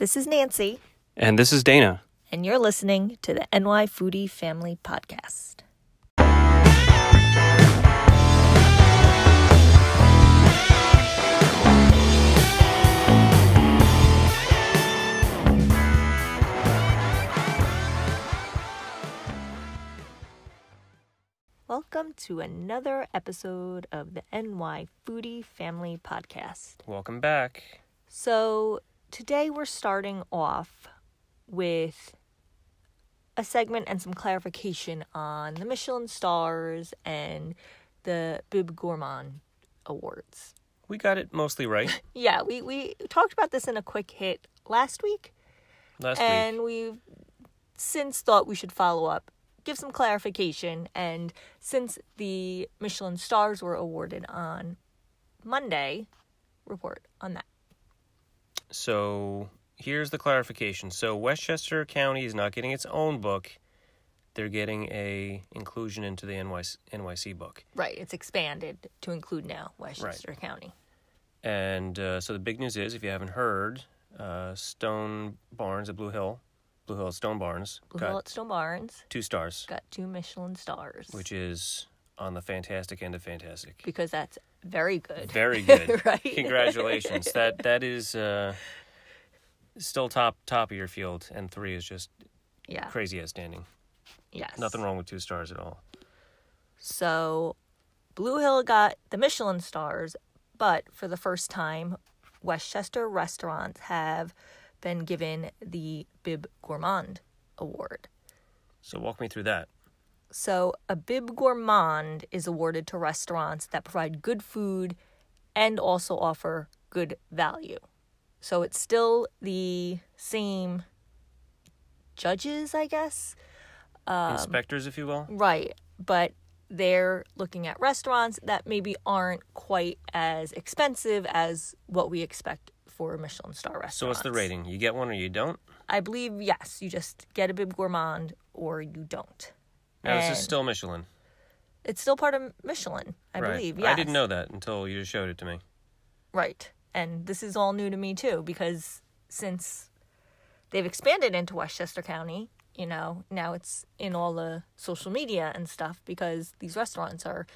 This is Nancy, And this is Dana. and you're listening to the NY Foodie Family Podcast. Welcome to another episode of the NY Foodie Family Podcast. Welcome back. So, today we're starting off with a segment and some clarification on the Michelin stars and the Bib Gourmand awards. We got it mostly right Yeah, we, we talked about this in a quick hit last week, last and week. we've since thought we should follow up, give some clarification, and since the Michelin stars were awarded on Monday, report on that. So here's the clarification. So Westchester County is not getting its own book. They're getting a inclusion into the NYC, NYC book. Right, it's expanded to include now Westchester County. And uh, so the big news is, if you haven't heard, uh, Stone Barns at Blue Hill, Blue Hill at Stone Barns, Blue got Hill at Stone Barns two stars, got two Michelin stars, which is on the fantastic end of fantastic. because that's very good. Very good. right? Congratulations. that that is uh, still top top of your field, and three is just yeah. crazy outstanding. Yes. Nothing wrong with two stars at all. So, Blue Hill got the Michelin stars, but for the first time, Westchester restaurants have been given the Bib Gourmand Award. So walk me through that. So, a Bib Gourmand is awarded to restaurants that provide good food and also offer good value. So, it's still the same judges, I guess. Um, Inspectors, if you will. Right. But they're looking at restaurants that maybe aren't quite as expensive as what we expect for Michelin star restaurants. So what's the rating? You get one or you don't? I believe, yes, you just get a Bib Gourmand or you don't. Now this is still Michelin. It's still part of Michelin, I right. believe. I didn't know that until you just showed it to me. Right. And this is all new to me too because since they've expanded into Westchester County, you know, now it's in all the social media and stuff because these restaurants are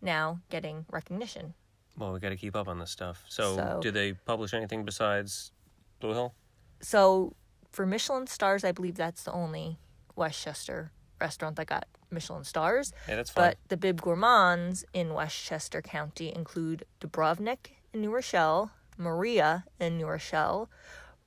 now getting recognition. Well, we got to keep up on this stuff. So, So- do they publish anything besides Blue Hill? So for Michelin stars, I believe that's the only Westchester restaurant that got Michelin stars. Yeah, that's fine. But the Bib Gourmands in Westchester County include Dubrovnik in New Rochelle, Maria in New Rochelle,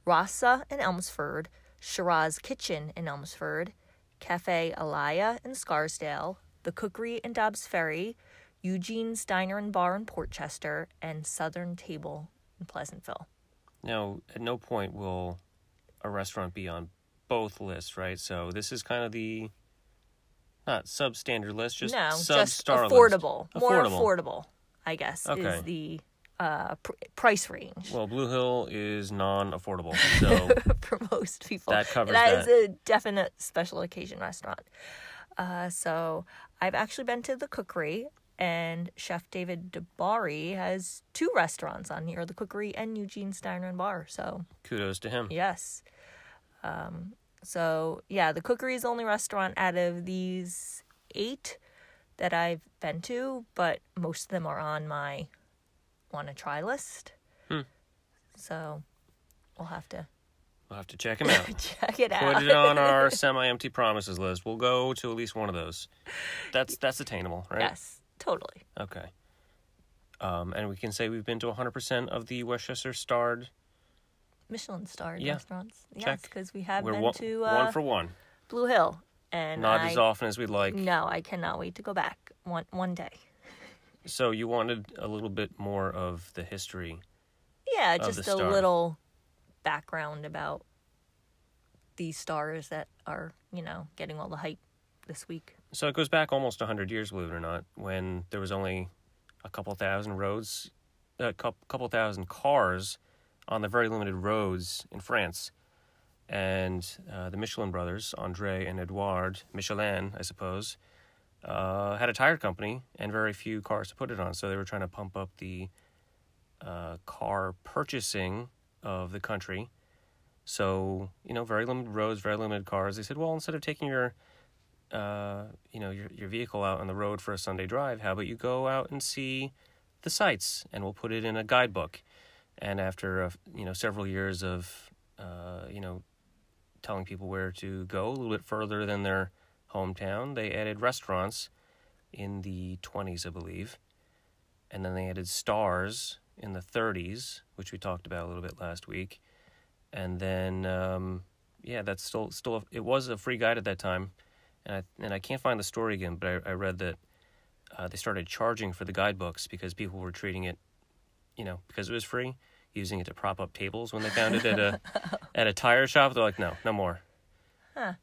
Rasa in Elmsford, Shiraz Kitchen in Elmsford, Cafe Alaya in Scarsdale, The Cookery in Dobbs Ferry, Eugene's Diner and Bar in Portchester, and Southern Table in Pleasantville. Now, at no point will a restaurant be on both lists, right? So this is kind of the not substandard list, just no, just star affordable, more affordable, I guess, Okay. is the uh, pr- price range Well, Blue Hill is non-affordable, so for most people. That covers that, That is a definite special occasion restaurant. Uh, so I've actually been to the Cookery, and Chef David DiBari has two restaurants on here: the Cookery and Eugene's Diner and Bar. So kudos to him. Yes. Um, so yeah, the Cookery is the only restaurant out of these eight that I've been to, but most of them are on my want to try list. Hmm. So we'll have to We'll have to check him out. check it out. Put it on our semi-empty promises list. We'll go to at least one of those. That's that's attainable, right? Yes, totally. Okay. Um, and we can say we've been to 100% of the Westchester starred. Michelin starred Yeah. restaurants. Yes, because we have We're been one, to uh, one for one. Blue Hill, and Not I, as often as we'd like. No, I cannot wait to go back one one day. So you wanted a little bit more of the history. Yeah, just a little background about these stars that are, you know, getting all the hype this week. So it goes back almost 100 years, believe it or not, when there was only a couple thousand roads, a couple thousand cars on the very limited roads in France. And uh, the Michelin brothers, Andre and Edouard Michelin, I suppose, uh, had a tire company and very few cars to put it on. So they were trying to pump up the uh, car purchasing of the country. So you know, very limited roads, very limited cars. They said, well, instead of taking your uh, you know your your vehicle out on the road for a Sunday drive, how about you go out and see the sights, and we'll put it in a guidebook. And after a, you know several years of uh, you know telling people where to go a little bit further than their hometown, they added restaurants in the 20s, I believe, and then they added stars in the 30s, which we talked about a little bit last week, and then um, yeah, that's still still a, it was a free guide at that time, and I and I can't find the story again, but I, I read that uh, they started charging for the guidebooks because people were treating it, you know, because it was free, using it to prop up tables when they found it at a at a tire shop. They're like, no, no more. Huh.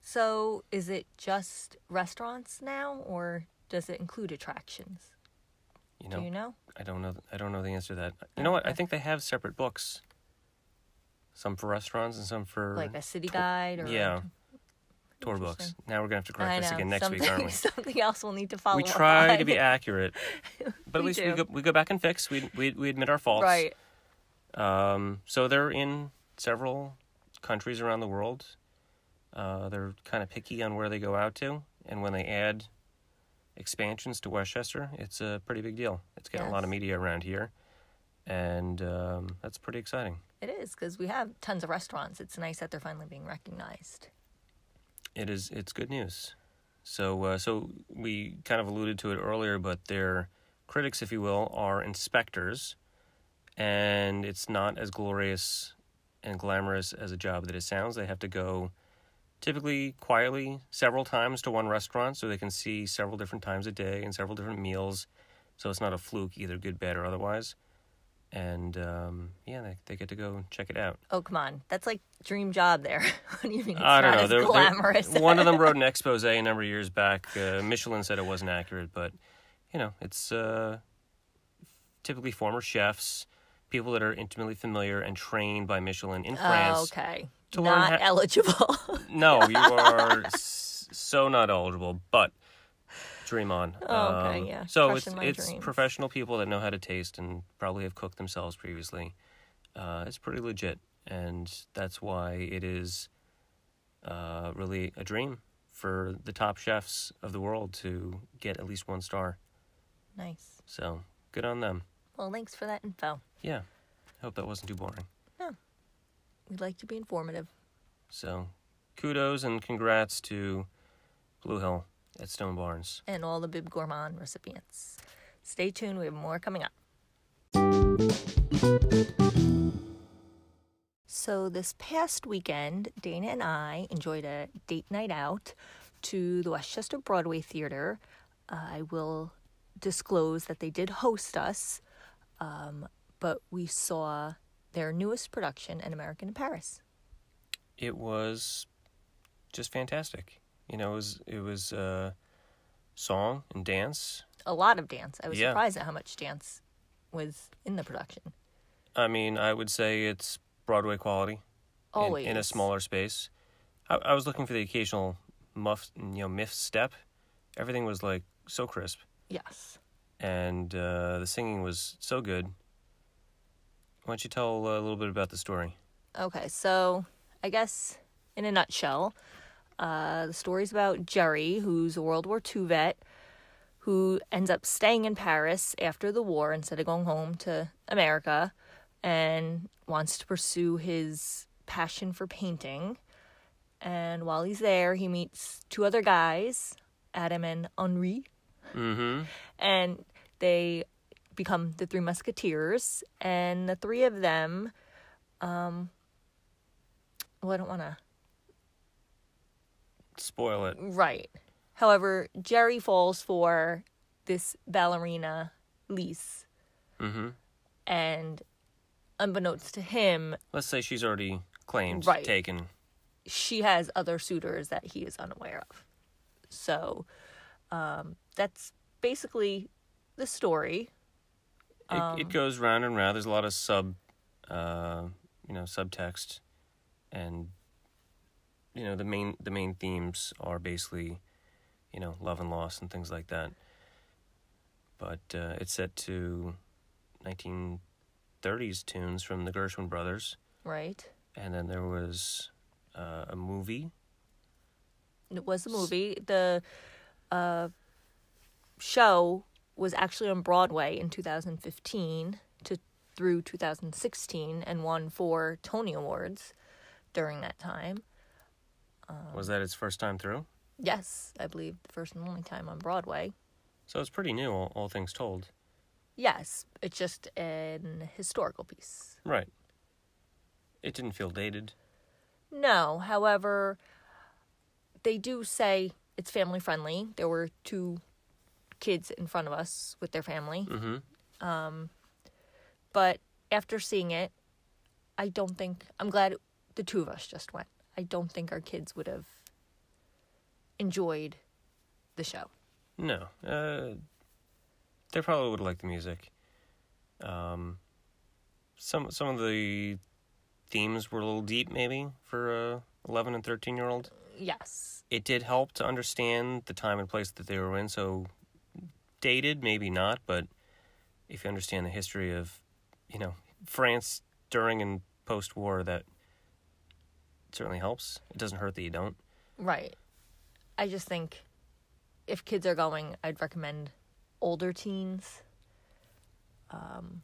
So is it just restaurants now, or does it include attractions? You know, Do you know? I don't know. I don't know the answer to that. You oh, know what? I think they have separate books. Some for restaurants and some for Like a city guide or yeah, tour books. Now we're gonna have to I correct this know. again next something, week, aren't we? Something else we'll need to follow. we try to be accurate, but at least we go, we go back and fix. We we we admit our faults. Right. Um, so they're in several countries around the world. Uh, they're kind of picky on where they go out to, and when they add expansions to Westchester, it's a pretty big deal. It's getting a lot of media around here, and um, that's pretty exciting. It is because we have tons of restaurants. It's nice that they're finally being recognized. It is. It's good news. So, uh, so we kind of alluded to it earlier, but their critics, if you will, are inspectors, and it's not as glorious and glamorous as a job that it sounds. They have to go typically quietly several times to one restaurant, so they can see several different times a day and several different meals. So it's not a fluke, either good, bad, or otherwise. And um, yeah, they, they get to go check it out. Oh come on, that's like dream job there. what do you mean? It's I don't know. They're- they're- glamorous. one of them wrote an expose a number of years back. Uh, Michelin said it wasn't accurate, but you know, it's uh, typically former chefs, people that are intimately familiar and trained by Michelin in Oh, France. okay. to learn Not eligible. No, you are s- so not eligible, but dream on. Oh, okay, Um, yeah. So it's Crushing my it's dreams. professional people that know how to taste and probably have cooked themselves previously. Uh, it's pretty legit, and that's why it is uh, really a dream for the top chefs of the world to get at least one star. nice. So good on them. Well, thanks for that info. Yeah, hope that wasn't too boring. No. We'd like to be informative. So kudos and congrats to Blue Hill at Stone Barns. and all the Bib Gourmand recipients. Stay tuned, we have more coming up. So, this past weekend, Dana and I enjoyed a date night out to the Westchester Broadway Theater. Uh, I will disclose that they did host us, um, but we saw their newest production, An American in Paris. it was just fantastic. You know, it was it was uh, song and dance. A lot of dance. I was Yeah. surprised at how much dance was in the production. I mean, I would say it's Broadway quality in- Always. in, a smaller space. I, I was looking for the occasional muff, you know, miff step. Everything was like so crisp, Yes. and uh, the singing was so good. Why don't you tell a little bit about the story? Okay, so I guess in a nutshell, uh, the story's about Jerry, who's a World War II vet, who ends up staying in Paris after the war instead of going home to America and wants to pursue his passion for painting. And while he's there, he meets two other guys, Adam and Henri, Mm-hmm. and they become the three musketeers and the three of them um well i don't want to Spoil it. right however jerry falls for this ballerina lise Mm-hmm. and unbeknownst to him Let's say she's already claimed, Right. taken. she has other suitors that he is unaware of so um that's basically the story It, Um, it goes round and round. There's a lot of sub, uh, you know, subtext, and you know the main the main themes are basically, you know, love and loss and things like that. But uh, it's set to 1930s tunes from the Gershwin brothers, right and then there was uh, a movie. It was a movie. The uh, show was actually on Broadway in 2015 to through 2016 and won four Tony Awards during that time. Was that its first time through? Yes, I believe the first and only time on Broadway. So it's pretty new, all, all things told. Yes, it's just an historical piece. Right. It didn't feel dated. No, however, they do say it's family friendly. There were two kids in front of us with their family. Mm-hmm. But after seeing it, I don't think I'm glad the two of us just went. I don't think our kids would have enjoyed the show. No. Uh, they probably would like the music. Um, some some of the themes were a little deep, maybe for a eleven and thirteen year old. Yes. It did help to understand the time and place that they were in. So dated, maybe not, but if you understand the history of, you know, France during and post war, that certainly helps. It doesn't hurt that you don't. Right. I just think if kids are going, I'd recommend older teens. Um,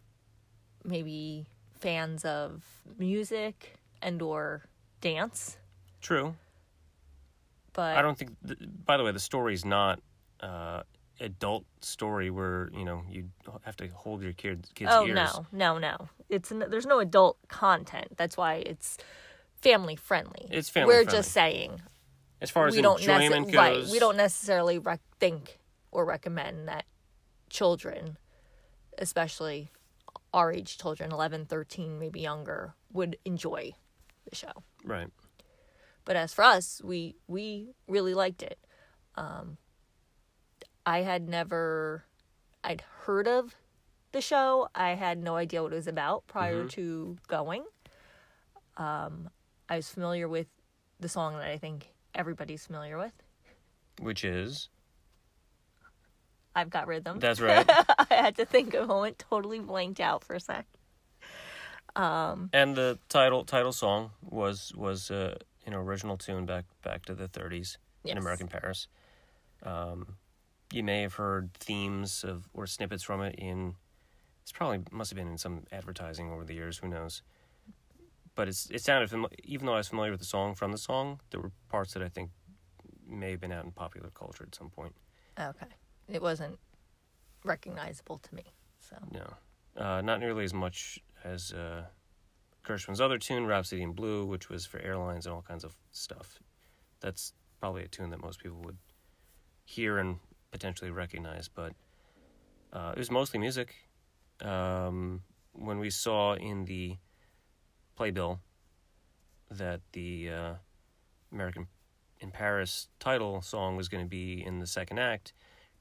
maybe fans of music and or dance. True. But I don't think. th by the way, the story's not uh, adult story where you know you have to hold your kids kids oh ears. no, no, no. It's n- there's no adult content. That's why it's family friendly. It's family We're friendly. just saying As far as we don't goes, right. We don't necessarily rec- think or recommend that children, especially our age children, 11, 13, maybe younger, would enjoy the show. Right. But as for us, we we really liked it. Um, I had never, I'd heard of the show. I had no idea what it was about prior Mhm. to going. Um, I was familiar with the song that I think everybody's familiar with. Which is I've got rhythm. that's right. I had to think a moment, totally blanked out for a sec. and the title title song was was uh, an original tune back back to the 30s in American Paris. Um, you may have heard themes of or snippets from it in. It's probably must have been in some advertising over the years. Who knows? But it's it sounded fami- even though I was familiar with the song from the song, there were parts that I think may have been out in popular culture at some point. Okay. It wasn't recognizable to me. So, No, uh, not nearly as much as uh, Gershwin's other tune, Rhapsody in Blue, which was for airlines and all kinds of stuff. That's probably a tune that most people would hear and potentially recognize, but uh, it was mostly music. Um, when we saw in the playbill that the uh, American in Paris title song was going to be in the second act,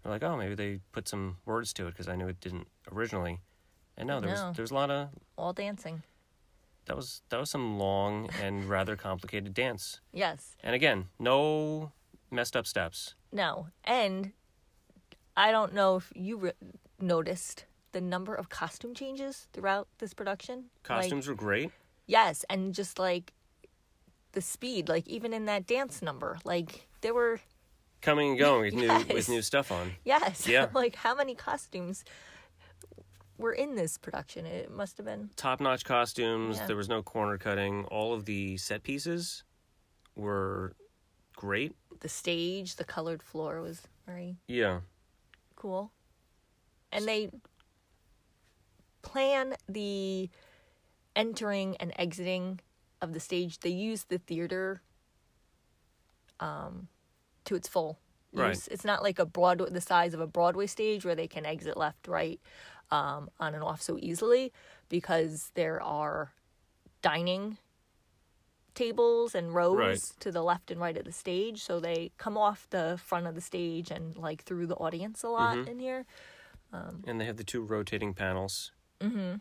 we're like, oh, maybe they put some words to it because I knew it didn't originally. And no, there No. was there was a lot of all dancing. that was that was some long and rather complicated dance. Yes. And again, no messed up steps. No. And I don't know if you re- noticed the number of costume changes throughout this production. Like, Costumes were great. Yes, and just like the speed, like even in that dance number, like there were Coming and going with new with new stuff on. yes, Yeah. like how many costumes were in this production? It must have been Top notch costumes. Yeah. There was no corner cutting. All of the set pieces were great. the stage, the colored floor was very Yeah. cool. And they plan the entering and exiting of the stage. They use the theater um, to its full use. Right. It's not like a Broadway, the size of a Broadway stage where they can exit left, right, um, on and off so easily because there are dining tables and rows Right. to the left and right of the stage so they come off the front of the stage and like through the audience a lot Mhm. in here And they have the two rotating panels. Mm-hmm.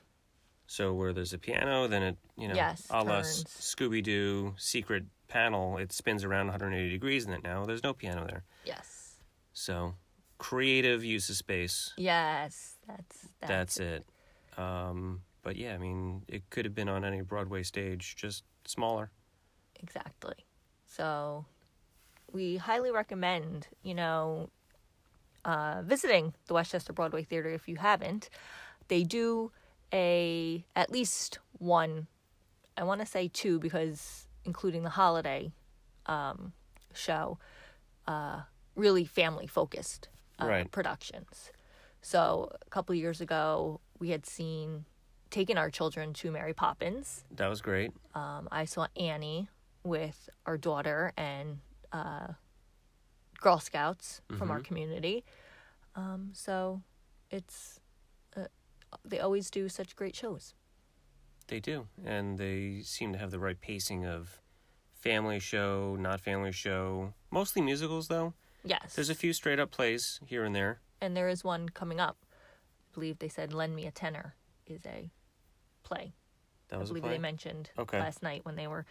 So where there's a piano, then it you know Yes, a la turns. Scooby Doo secret panel, it spins around 180 degrees, and it now there's no piano there. yes So creative use of space. yes that's that's, That's it. Um, but yeah, I mean, it could have been on any Broadway stage, just smaller. Exactly. So we highly recommend, you know, uh, visiting the Westchester Broadway Theater if you haven't. They do a at least one, I want to say two because including the holiday um, show, uh, really family focused uh, Right. productions. So a couple years ago, we had seen taken our children to Mary Poppins. That was great. Um, I saw Annie with our daughter and uh, Girl Scouts from our community. Um, so it's they always do such great shows. They do, and they seem to have the right pacing of family show, not family show. Mostly musicals, though. Yes, There's a few straight up plays here and there. and there is one coming up. I believe they said "Lend Me a Tenor" is a play. That I was a believe play. they mentioned Okay. last night when they were,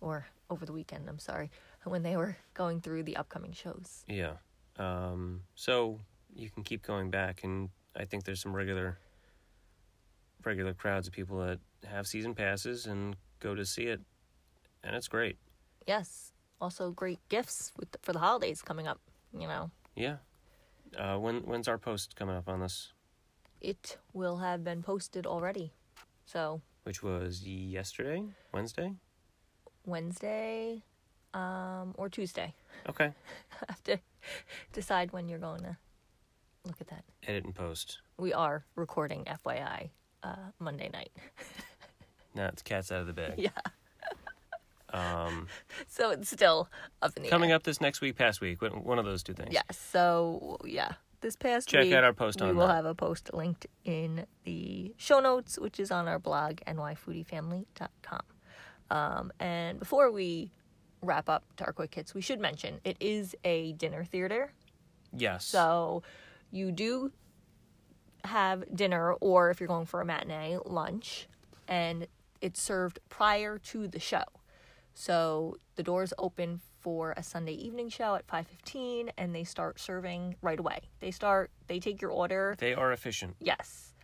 or over the weekend. I'm sorry, when they were going through the upcoming shows. Yeah. Um, so you can keep going back, and I think there's some regular, regular crowds of people that have season passes and go to see it, and it's great. Yes, also great gifts with for the holidays coming up. You know, Yeah. Uh, when when's our post coming up on this? it will have been posted already. So Which was yesterday, Wednesday. Wednesday um, or Tuesday. Okay. have to decide when you're going to look at that. Edit and post. We are recording FYI uh, Monday night. Now it's cats out of the bag. yeah. Um, So it's still up in the coming air. up this next week, past week, one of those two things. Yes. So yeah, this past Check week out our post we on will that. have a post linked in the show notes, which is on our blog nyfoodiefamily.com. Um, and before we wrap up to our quick hits, we should mention it is a dinner theater. Yes. So you do have dinner, or if you're going for a matinee, lunch, and it's served prior to the show. So the doors open for a Sunday evening show at 5:15 and they start serving right away. They start they take your order. they are efficient. Yes.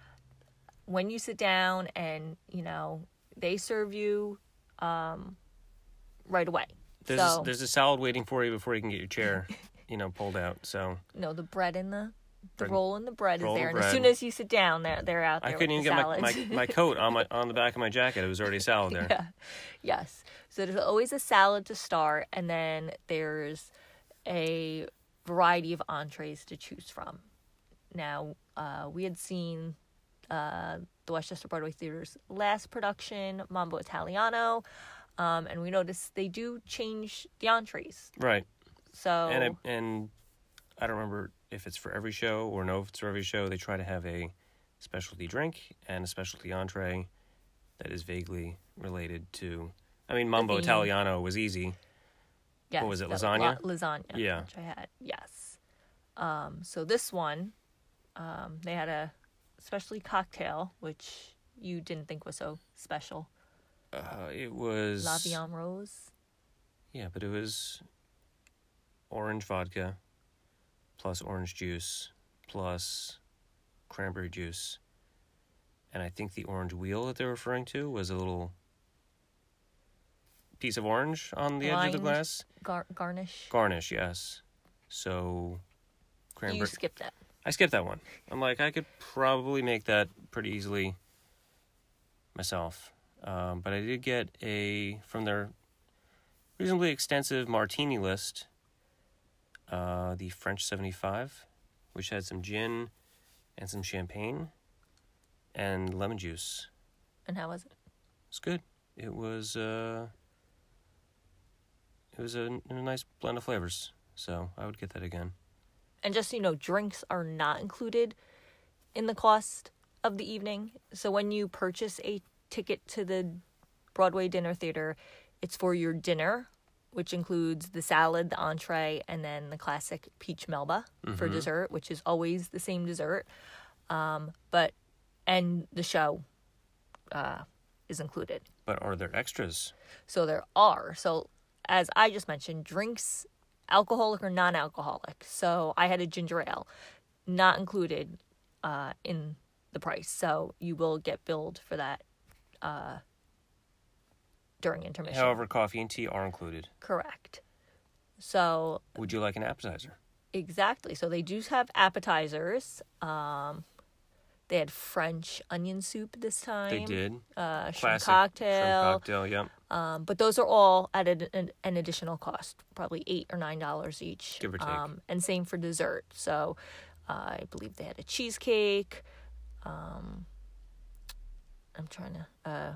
When you sit down and, you know, they serve you um right away. There's so, there's a salad waiting for you before you can get your chair, you know, pulled out. So no, the bread and the the Bread- roll and the bread is there, and and as soon as you sit down, they're they're out there. I couldn't even get my, my, my coat on my on the back of my jacket. It was already salad there. yeah. Yes. So there's always a salad to start, and then there's a variety of entrees to choose from. Now, uh, we had seen uh, the Westchester Broadway Theater's last production, Mambo Italiano, um, and we noticed they do change the entrees. Right. So And it, and I don't remember if it's for every show or no if it's for every show. They try to have a specialty drink and a specialty entree that is vaguely related to. I mean, Mambo. Italiano was easy. yes, was it, lasagna? la- lasagna. Yeah. Which I had. Yes. Um, so this one, um, they had a specialty cocktail, which you didn't think was so special. Uh, it was La Rose. yeah, but it was orange vodka plus orange juice plus cranberry juice, and I think the orange wheel that they're referring to was a little piece of orange on the edge of the glass. Gar- garnish. Garnish, yes. So cranberry. you skipped that. I skipped that one. I'm like, I could probably make that pretty easily myself. Um, but I did get a, from their reasonably extensive martini list, uh, the French 75, which had some gin and some champagne and lemon juice. And how was it? It's good. It was, uh, it was a, a nice blend of flavors. So I would get that again. And just so you know, drinks are not included in the cost of the evening. So when you purchase a ticket to the Broadway Dinner Theater, it's for your dinner, which includes the salad, the entree, and then the classic peach melba for dessert, which is always the same dessert. Um, but and the show uh, is included. But are there extras? So there are. So as I just mentioned, drinks, alcoholic or non-alcoholic. So I had a ginger ale, not included uh, in the price. So you will get billed for that uh, during intermission. However, coffee and tea are included. Correct. So Would you like an appetizer? exactly. So they do have appetizers. Um, they had French onion soup this time. They did. Uh, shrimp cocktail. Shrimp cocktail, yep. Um, but those are all at an, an, additional cost, probably eight or nine dollars each. Give or take. Um, and same for dessert. So uh, I believe they had a cheesecake. Um, I'm trying to uh,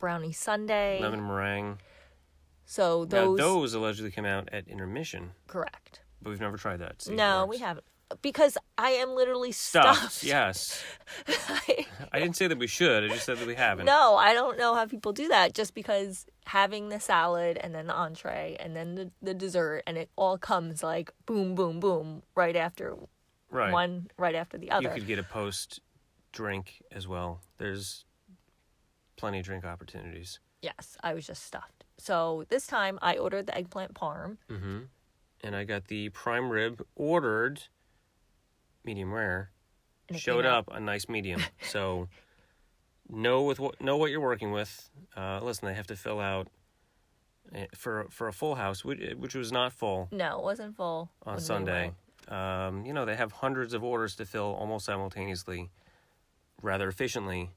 brownie sundae. Lemon meringue. So those, Now, those allegedly come out at intermission, correct. but we've never tried that. See if it No, we haven't because I am literally stuffed. Stuffed, yes. I didn't say that we should. I just said that we haven't. No, I don't know how people do that just because having the salad and then the entree and then the, the dessert and it all comes like boom, boom, boom right after right. one, right after the other. You could get a post drink as well. There's plenty of drink opportunities. Yes, I was just stuffed. So this time I ordered the eggplant parm. Mm-hmm. And I got the prime rib ordered, medium rare. Showed up a nice medium. so know with what know what you're working with. Uh, listen, they have to fill out eh, for for a full house, which, which was not full No, it wasn't full on Sunday. Um, you know, they have hundreds of orders to fill almost simultaneously, rather efficiently.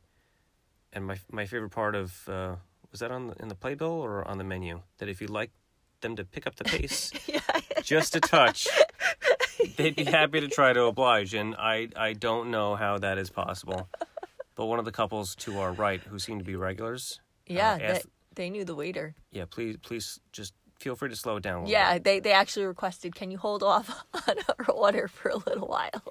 And my my favorite part of uh, was that on the, in the playbill or on the menu that if you'd like them to pick up the pace yeah, just a touch, they'd be happy to try to oblige. And I I don't know how that is possible. But one of the couples to our right, who seem to be regulars, yeah, asked- they, they knew the waiter. yeah, please please just feel free to slow it down Yeah, bit. they they actually requested, can you hold off on our order for a little while?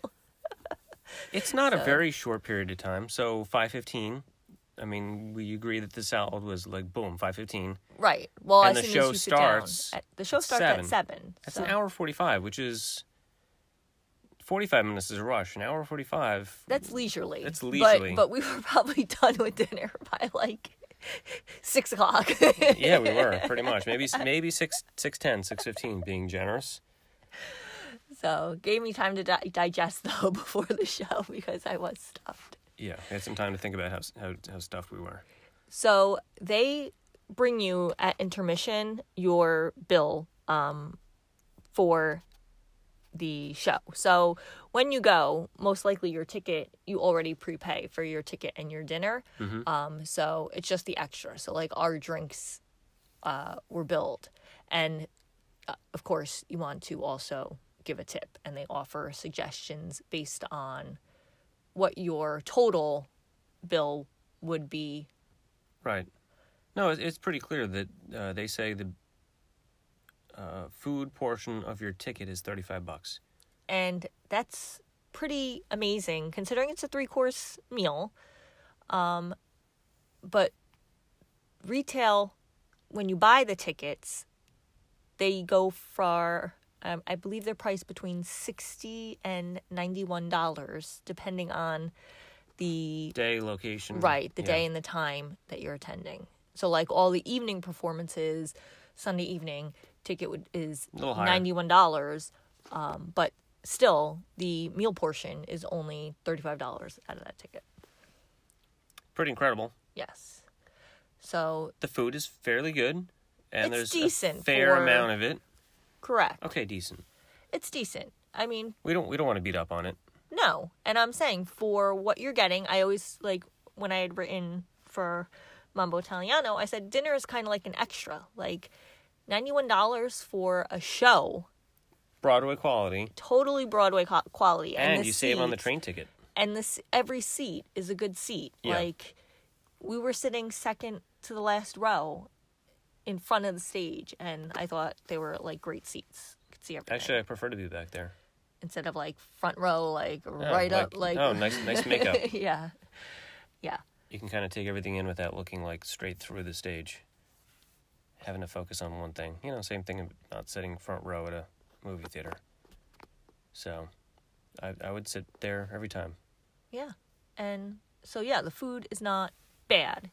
It's not a very short period of time. So five fifteen. I mean, we agree that the salad was like boom, five fifteen. Right. Well, And as the soon show as you sit down, starts at, the show starts seven. at seven. That's so an hour forty five, which is forty five minutes is a rush. An hour forty five. That's leisurely. That's But- leisurely. But, we were probably done with dinner by like six o'clock. yeah, we were pretty much maybe maybe six six ten, six fifteen, being generous. so gave me time to di- digest though before the show because I was stuffed. Yeah, we had some time to think about how how, how stuffed we were. So they bring you at intermission your bill um, for the show. So when you go, most likely your ticket you already prepay for your ticket and your dinner. Um, so it's just the extra. So like our drinks uh, were billed, and uh, of course you want to also give a tip, and they offer suggestions based on what your total bill would be Right. No, it's, pretty clear that uh, they say the uh, food portion of your ticket is thirty five bucks. and that's pretty amazing considering it's a three course meal um but retail when you buy the tickets they go for um, i believe they're priced between 60 and 91 dollars depending on the Day, location. right the yeah. day and the time that you're attending so like all the evening performances sunday evening ticket would is higher. $91 um, but still the meal portion is only $35 out of that ticket Pretty incredible. yes so The food is fairly good, and there's decent a fair for- amount of it. Correct Okay, decent. it's decent i mean We don't we don't want to beat up on it. No. And I'm saying for what you're getting, I always like when I had written for Mambo Italiano, I said dinner is kind of like an extra. Like $91 for a show, Broadway quality, totally Broadway co- quality. and, you save on the seats- train ticket. And this every seat is a good seat. Yeah. Like we were sitting second to the last row in front of the stage and I thought they were like great seats. Could see everything. Actually, I prefer to be back there. instead of like front row like Yeah, right up like oh, nice nice makeup. yeah. Yeah. you can kind of take everything in without looking like straight through the stage. Having to focus on one thing. You know, same thing about sitting front row at a movie theater. So, I I would sit there every time. Yeah. And so yeah, the food is not bad.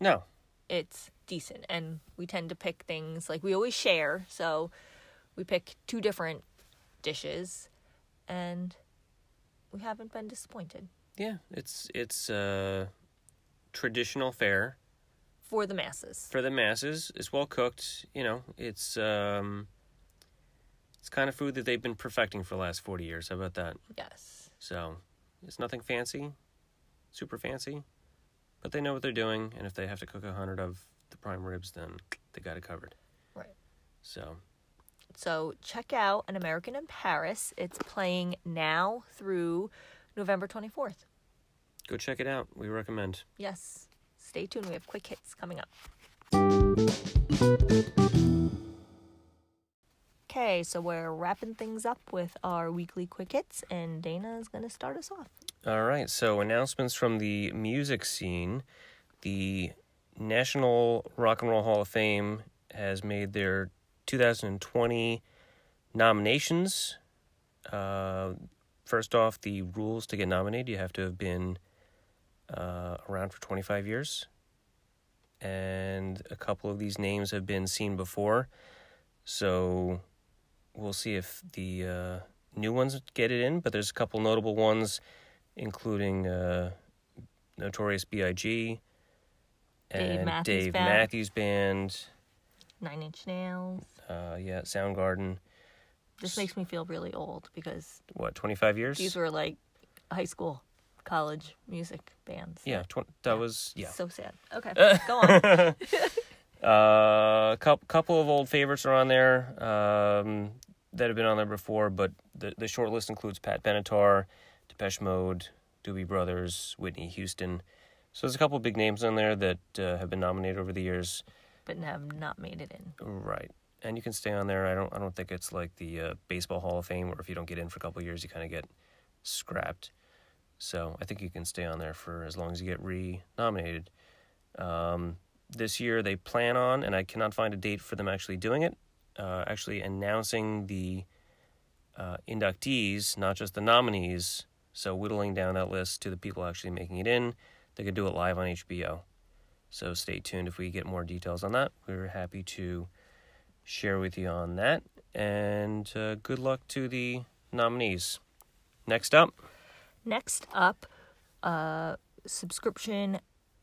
No, It's decent and we tend to pick things like we always share, so we pick two different dishes and we haven't been disappointed. Yeah, it's it's uh, traditional fare for the masses. for the masses. It's well cooked. You know, it's um, it's kind of food that they've been perfecting for the last forty years. How about that? Yes. So it's nothing fancy, super fancy, but they know what they're doing. And if they have to cook a hundred of prime ribs, then they got it covered. Right. So So check out An American in Paris. It's playing now through November 24th. go check it out. We recommend. Yes. Stay tuned. We have quick hits coming up. Okay, so we're wrapping things up with our weekly quick hits, and Dana is going to start us off. All right, so announcements from the music scene. The National Rock and Roll Hall of Fame has made their 2020 nominations. Uh, first off, the rules to get nominated you have to have been uh, around for 25 years. And a couple of these names have been seen before. So we'll see if the uh, new ones get it in, but there's a couple notable ones including uh, Notorious B.I.G. Dave Matthews Dave Band. Matthews Band. Nine Inch Nails. Uh, yeah, Soundgarden. This makes me feel really old because What, 25 years? these were like high school, college music bands. yeah, tw- that was, yeah. So sad. Okay, go on. Uh, a couple, couple of old favorites are on there um, that have been on there before, but the, the short list includes Pat Benatar, Depeche Mode, Doobie Brothers, Whitney Houston. So there's a couple of big names on there that uh, have been nominated over the years. but have not made it in. Right. And you can stay on there. I don't I don't think it's like the uh, baseball Hall of Fame where if you don't get in for a couple of years you kind of get scrapped. So I think you can stay on there for as long as you get re-nominated. Um, this year they plan on, and I cannot find a date for them actually doing it. Uh, actually announcing the uh, inductees, not just the nominees. So whittling down that list to the people actually making it in. They could do it live on HBO. So stay tuned if we get more details on that. We're happy to share with you on that. And uh, good luck to the nominees. Next up, Next up, uh, subscription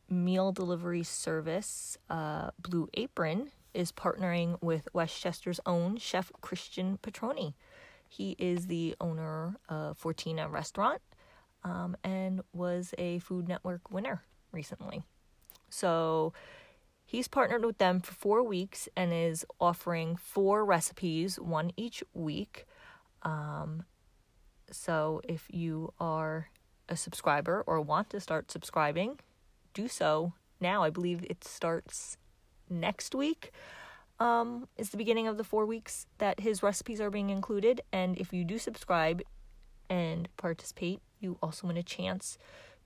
meal delivery service uh, Blue Apron is partnering with Westchester's own chef Christian Petroni. He is the owner of Fortina Restaurant um, and was a Food Network winner recently. So he's partnered with them for four weeks and is offering four recipes, one each week. Um, so if you are a subscriber or want to start subscribing, do so now. I believe it starts next week. Um, is the beginning of the four weeks that his recipes are being included. And if you do subscribe and participate, you also win a chance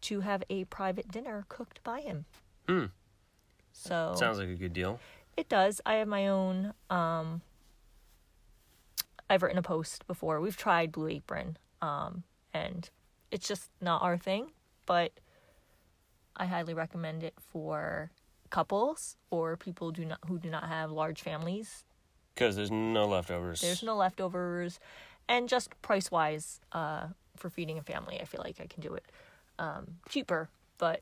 to have a private dinner cooked by him. Hmm. So sounds like a good deal. it does. I have my own. Um, I've written a post before. We've tried Blue Apron, um, and it's just not our thing. But I highly recommend it for couples or people do not who do not have large families. Because there's no leftovers. There's no leftovers, and just price wise, uh, for feeding a family, I feel like I can do it um, cheaper. But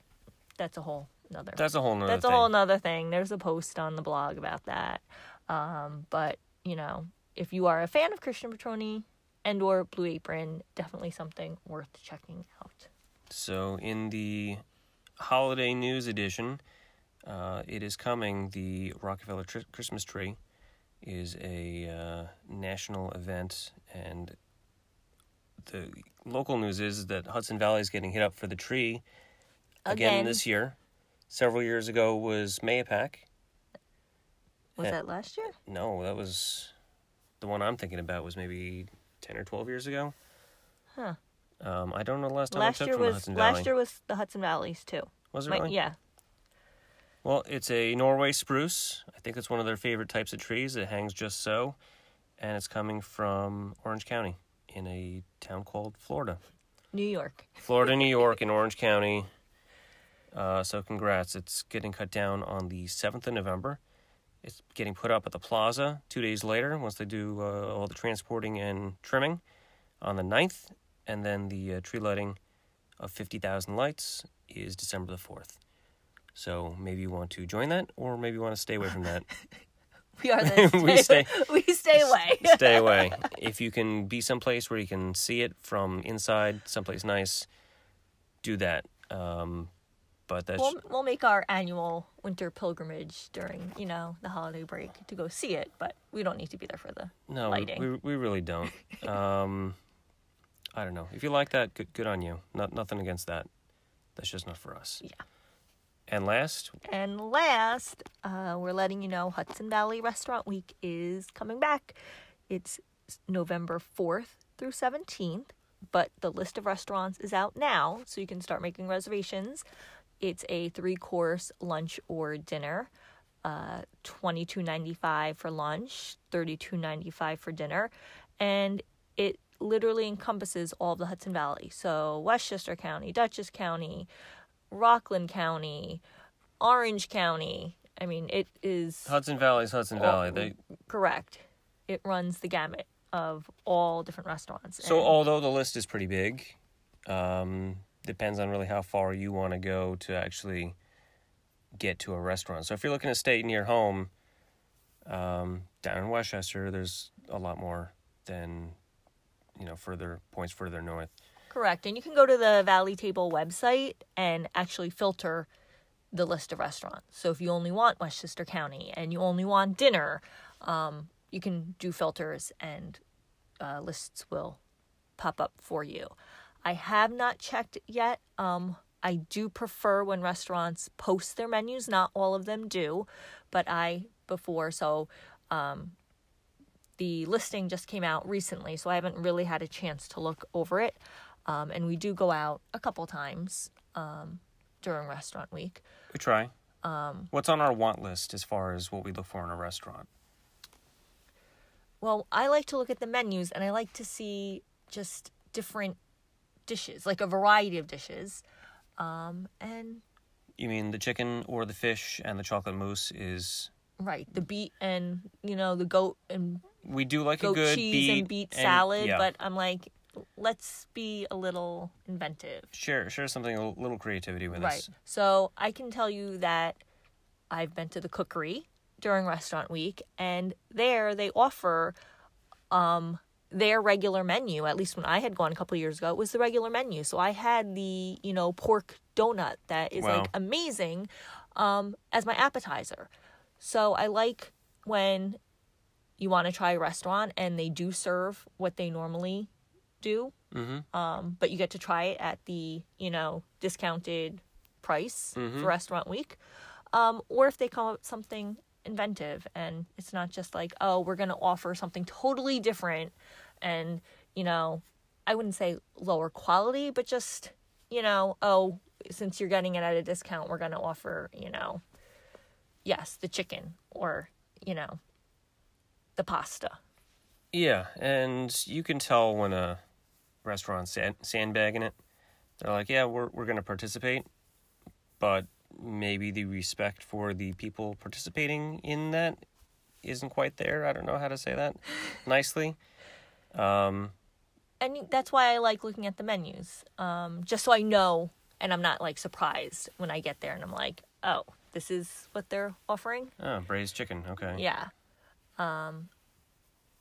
that's a whole another. That's a whole nother That's thing. a whole nother thing. There's a post on the blog about that. Um, but you know, if you are a fan of Christian Petroni and or Blue Apron, definitely something worth checking out. So, in the holiday news edition, uh, it is coming. The Rockefeller Tr- Christmas Tree is a uh, national event, and the local news is that Hudson Valley is getting hit up for the tree again, Again. this year. Several years ago was Mahopac. Was Yeah. that last year? No, that was the one I'm thinking about. Was maybe ten or twelve years ago. Huh. Um, I don't know the last time Last I took year from was Hudson Valley. last year was the Hudson Valleys too. was it My- really? yeah. Well, it's a Norway spruce. I think it's one of their favorite types of trees. It hangs just so, and it's coming from Orange County in a town called Florida. New York. Florida, New York, in Orange County. Uh, so, congrats. It's getting cut down on the 7th of November. It's getting put up at the plaza two days later once they do uh, all the transporting and trimming on the 9th, and then the uh, tree lighting of 50,000 lights is December the 4th. So maybe you want to join that, or maybe you want to stay away from that. We are the We stay- we stay away. stay away. If you can be someplace where you can see it from inside, someplace nice, do that. Um, but that's We'll we'll make our annual winter pilgrimage during you know the holiday break to go see it, but we don't need to be there for the no, we, lighting. we we really don't. Um, I don't know. If you like that, good good on you. Not nothing against that. That's just not for us. Yeah. And last, And last, uh, we're letting you know Hudson Valley Restaurant Week is coming back. It's November 4th through 17th, but the list of restaurants is out now, so you can start making reservations. It's a three course lunch or dinner. Uh, twenty two ninety five for lunch, thirty two ninety five for dinner, and it literally encompasses all of the Hudson Valley. So Westchester County, Dutchess County, Rockland County, Orange County. I mean, it is Hudson Valley is Hudson Valley. They correct. It runs the gamut of all different restaurants. So And- although the list is pretty big, um, depends on really how far you want to go to actually get to a restaurant. So if you're looking to stay near home, um, down in Westchester, there's a lot more than you know further points further north. Correct. And you can go to the Valley Table website and actually filter the list of restaurants. So if you only want Westchester County and you only want dinner, um, you can do filters and uh, lists will pop up for you. I have not checked yet. Um, I do prefer when restaurants post their menus. Not all of them do, but I before so um, the listing just came out recently, so I haven't really had a chance to look over it. Um, and we do go out a couple times um, during restaurant week. We try. Um, What's on our want list as far as what we look for in a restaurant? Well, I like to look at the menus and I like to see just different dishes, like a variety of dishes. Um, and You mean the chicken or the fish and the chocolate mousse is right, the beet and you know the goat and we do like goat a good cheese beet and beet salad, yeah. but I'm like, let's be a little inventive. share share something a little creativity with Right. us. So I can tell you that I've been to the cookery during restaurant week, and there they offer um, their regular menu. At least when I had gone a couple of years ago, it was the regular menu. So I had the you know pork donut that is Wow. like amazing um, as my appetizer. So I like when you want to try a restaurant and they do serve what they normally do Mm-hmm. um, but you get to try it at the you know discounted price for restaurant week. Um, or if they come up with something inventive and it's not just like oh we're going to offer something totally different and you know i wouldn't say lower quality but just you know oh since you're getting it at a discount we're going to offer you know yes the chicken or you know the pasta. Yeah, and you can tell when a restaurant's sand- sandbagging it. They're like, yeah, we're we're gonna participate, but maybe the respect for the people participating in that isn't quite there. I don't know how to say that nicely. Um, and that's why I like looking at the menus, um, just so I know, and I'm not like surprised when I get there and I'm like, oh, this is what they're offering. oh, braised chicken. Okay. Yeah. Um,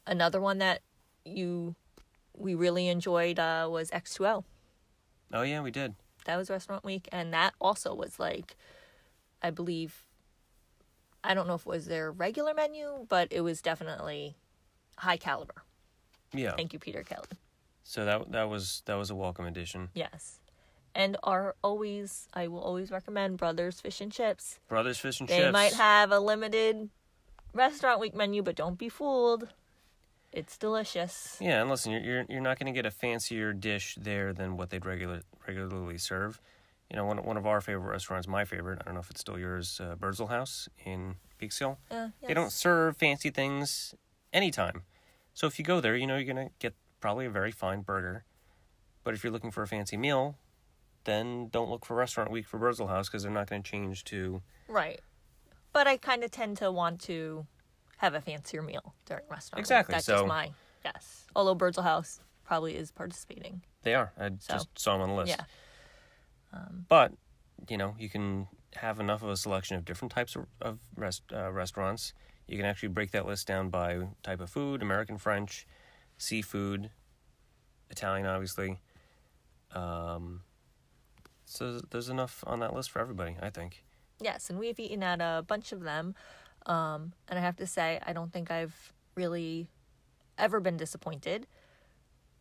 another one that you we really enjoyed uh, was X2O. Oh yeah, we did. That was restaurant week, and that also was like, I believe, I don't know if it was their regular menu, but it was definitely high caliber. Yeah. Thank you, Peter Kelly. So that that was that was a welcome addition. Yes. And are always, I will always recommend Brothers Fish and Chips. Brothers Fish and They Chips. They might have a limited restaurant week menu, but don't be fooled. It's delicious. Yeah, and listen, you're you're, you're not going to get a fancier dish there than what they'd regular regularly serve. You know, one one of our favorite restaurants, my favorite. I don't know if it's still yours, uh, Birdsall House in Peekskill. Uh, They don't serve fancy things anytime. So if you go there, you know you're gonna get probably a very fine burger. But if you're looking for a fancy meal, then don't look for Restaurant Week for Birdsall House because they're not going to change to. Right. But I kind of tend to want to have a fancier meal during restaurant week. Exactly, That's so- just my, yes. Although Birdsall House probably is participating. They are. I So, just saw them on the list. Yeah. but you know, you can have enough of a selection of different types of, of rest, uh, restaurants. You can actually break that list down by type of food: American, French, seafood, Italian, obviously. Um, so there's enough on that list for everybody, I think. Yes, and we've eaten at a bunch of them. Um, and I have to say, I don't think I've really ever been disappointed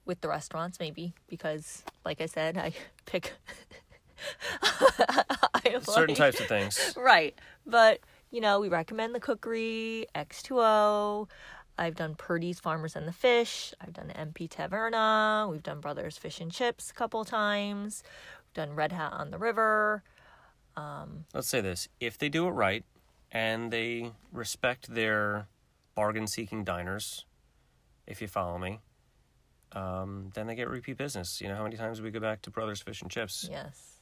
with the restaurants, maybe because, like I said, I pick I Certain like- types of things. Right. But, you know, we recommend the cookery, X2O. I've done Purdy's Farmers and the Fish. I've done MP Taverna. We've done Brothers Fish and Chips a couple times. We've done Red Hat on the River. Let's say this: if they do it right and they respect their bargain-seeking diners, if you follow me, um, then they get repeat business. You know how many times we go back to Brothers Fish and Chips? Yes.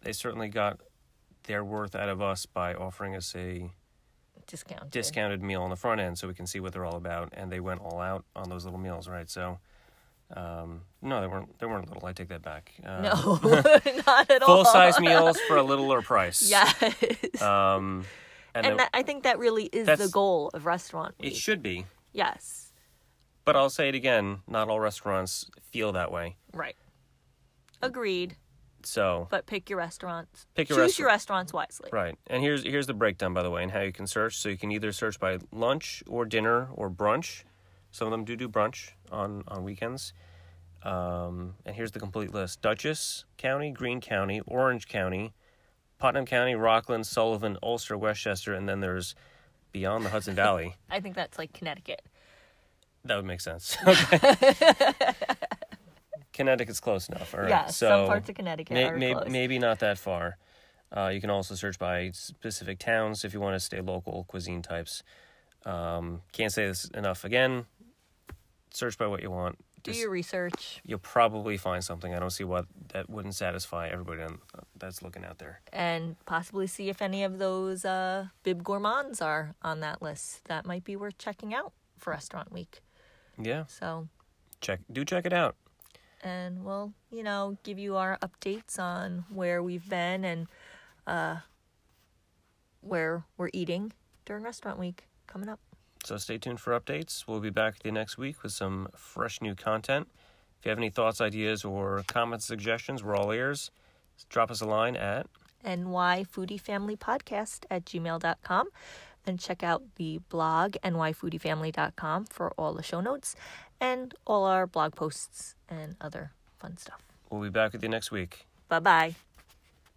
They certainly got their worth out of us by offering us a Discounted. discounted meal on the front end, so we can see what they're all about. And they went all out on those little meals, right? So. Um, no, they weren't. They weren't little. I take that back. Um, No, not at all. full size meals for a littler price. Yes. Um, and, and that, I think that really is the goal of restaurant it should be. yes. But I'll say it again, not all restaurants feel that way. Right. Agreed. So, But pick your restaurants. Pick your Choose your restaurants wisely. right. And here's here's the breakdown by the way and how you can search. So you can either search by lunch or dinner or brunch. Some of them do do brunch on on weekends. Um, and here's the complete list: Dutchess County, Greene County, Orange County, Putnam County, Rockland, Sullivan, Ulster, Westchester, and then there's beyond the Hudson Valley. I think that's like Connecticut. That would make sense. Okay. Connecticut's close enough. All right. yeah, so some parts of Connecticut may, are may, close. maybe not that far. Uh, you can also search by specific towns if you want to stay local cuisine types. Um, can't say this enough. Again, search by what you want. Do your research You'll probably find something. I don't see what that wouldn't satisfy everybody on, that's looking out there. and possibly see if any of those uh, bib gourmands are on that list. That might be worth checking out for Restaurant Week. Yeah, So, check. Do check it out. and we'll, you know, give you our updates on where we've been and uh, where we're eating during Restaurant Week coming up. So stay tuned for updates. We'll be back the next week with some fresh new content. If you have any thoughts, ideas, or comments, suggestions, we're all ears. Drop us a line at NY Foodie Family Podcast at gmail.com and check out the blog nyfoodiefamily.com for all the show notes and all our blog posts and other fun stuff. we'll be back with you next week. Bye bye.